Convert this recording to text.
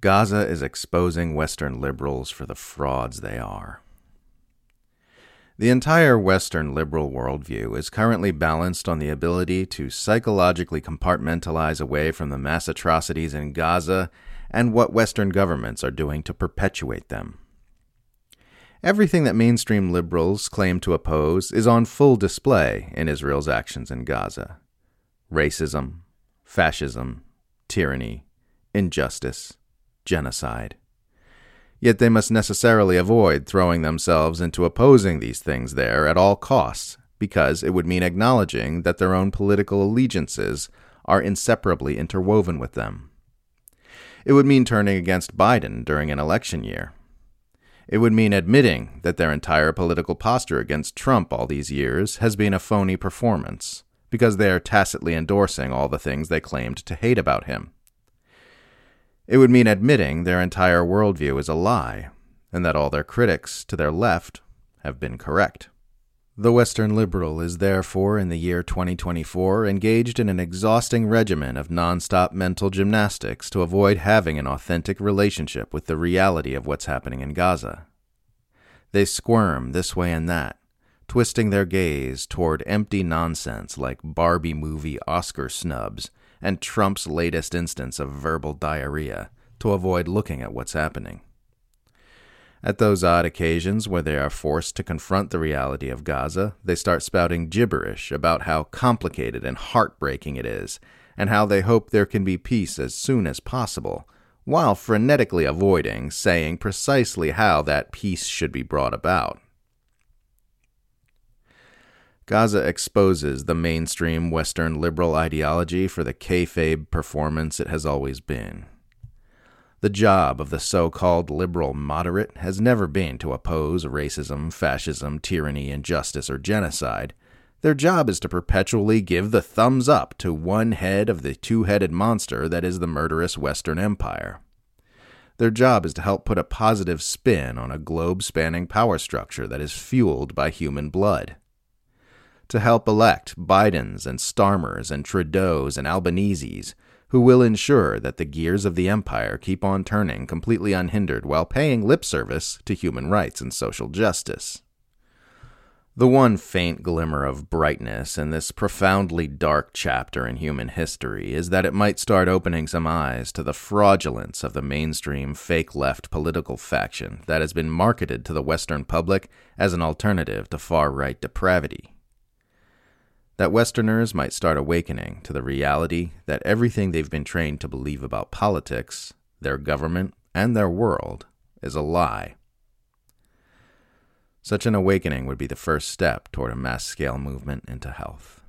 Gaza is exposing Western liberals for the frauds they are. The entire Western liberal worldview is currently balanced on the ability to psychologically compartmentalize away from the mass atrocities in Gaza and what Western governments are doing to perpetuate them. Everything that mainstream liberals claim to oppose is on full display in Israel's actions in Gaza racism, fascism, tyranny, injustice, genocide. Yet they must necessarily avoid throwing themselves into opposing these things there at all costs, because it would mean acknowledging that their own political allegiances are inseparably interwoven with them. It would mean turning against Biden during an election year. It would mean admitting that their entire political posture against Trump all these years has been a phony performance, because they are tacitly endorsing all the things they claimed to hate about him. It would mean admitting their entire worldview is a lie, and that all their critics to their left have been correct. The Western liberal is therefore, in the year 2024, engaged in an exhausting regimen of nonstop mental gymnastics to avoid having an authentic relationship with the reality of what's happening in Gaza. They squirm this way and that, twisting their gaze toward empty nonsense like Barbie movie Oscar snubs and Trump's latest instance of verbal diarrhea to avoid looking at what's happening. At those odd occasions where they are forced to confront the reality of Gaza, they start spouting gibberish about how complicated and heartbreaking it is, and how they hope there can be peace as soon as possible, while frenetically avoiding saying precisely how that peace should be brought about. Gaza exposes the mainstream Western liberal ideology for the kayfabe performance it has always been. The job of the so called liberal moderate has never been to oppose racism, fascism, tyranny, injustice, or genocide. Their job is to perpetually give the thumbs up to one head of the two headed monster that is the murderous Western Empire. Their job is to help put a positive spin on a globe spanning power structure that is fueled by human blood to help elect Bidens and Starmers and Trudeaus and Albanese's, who will ensure that the gears of the empire keep on turning completely unhindered while paying lip service to human rights and social justice. The one faint glimmer of brightness in this profoundly dark chapter in human history is that it might start opening some eyes to the fraudulence of the mainstream fake left political faction that has been marketed to the Western public as an alternative to far right depravity that Westerners might start awakening to the reality that everything they've been trained to believe about politics, their government, and their world is a lie. Such an awakening would be the first step toward a mass scale movement into health.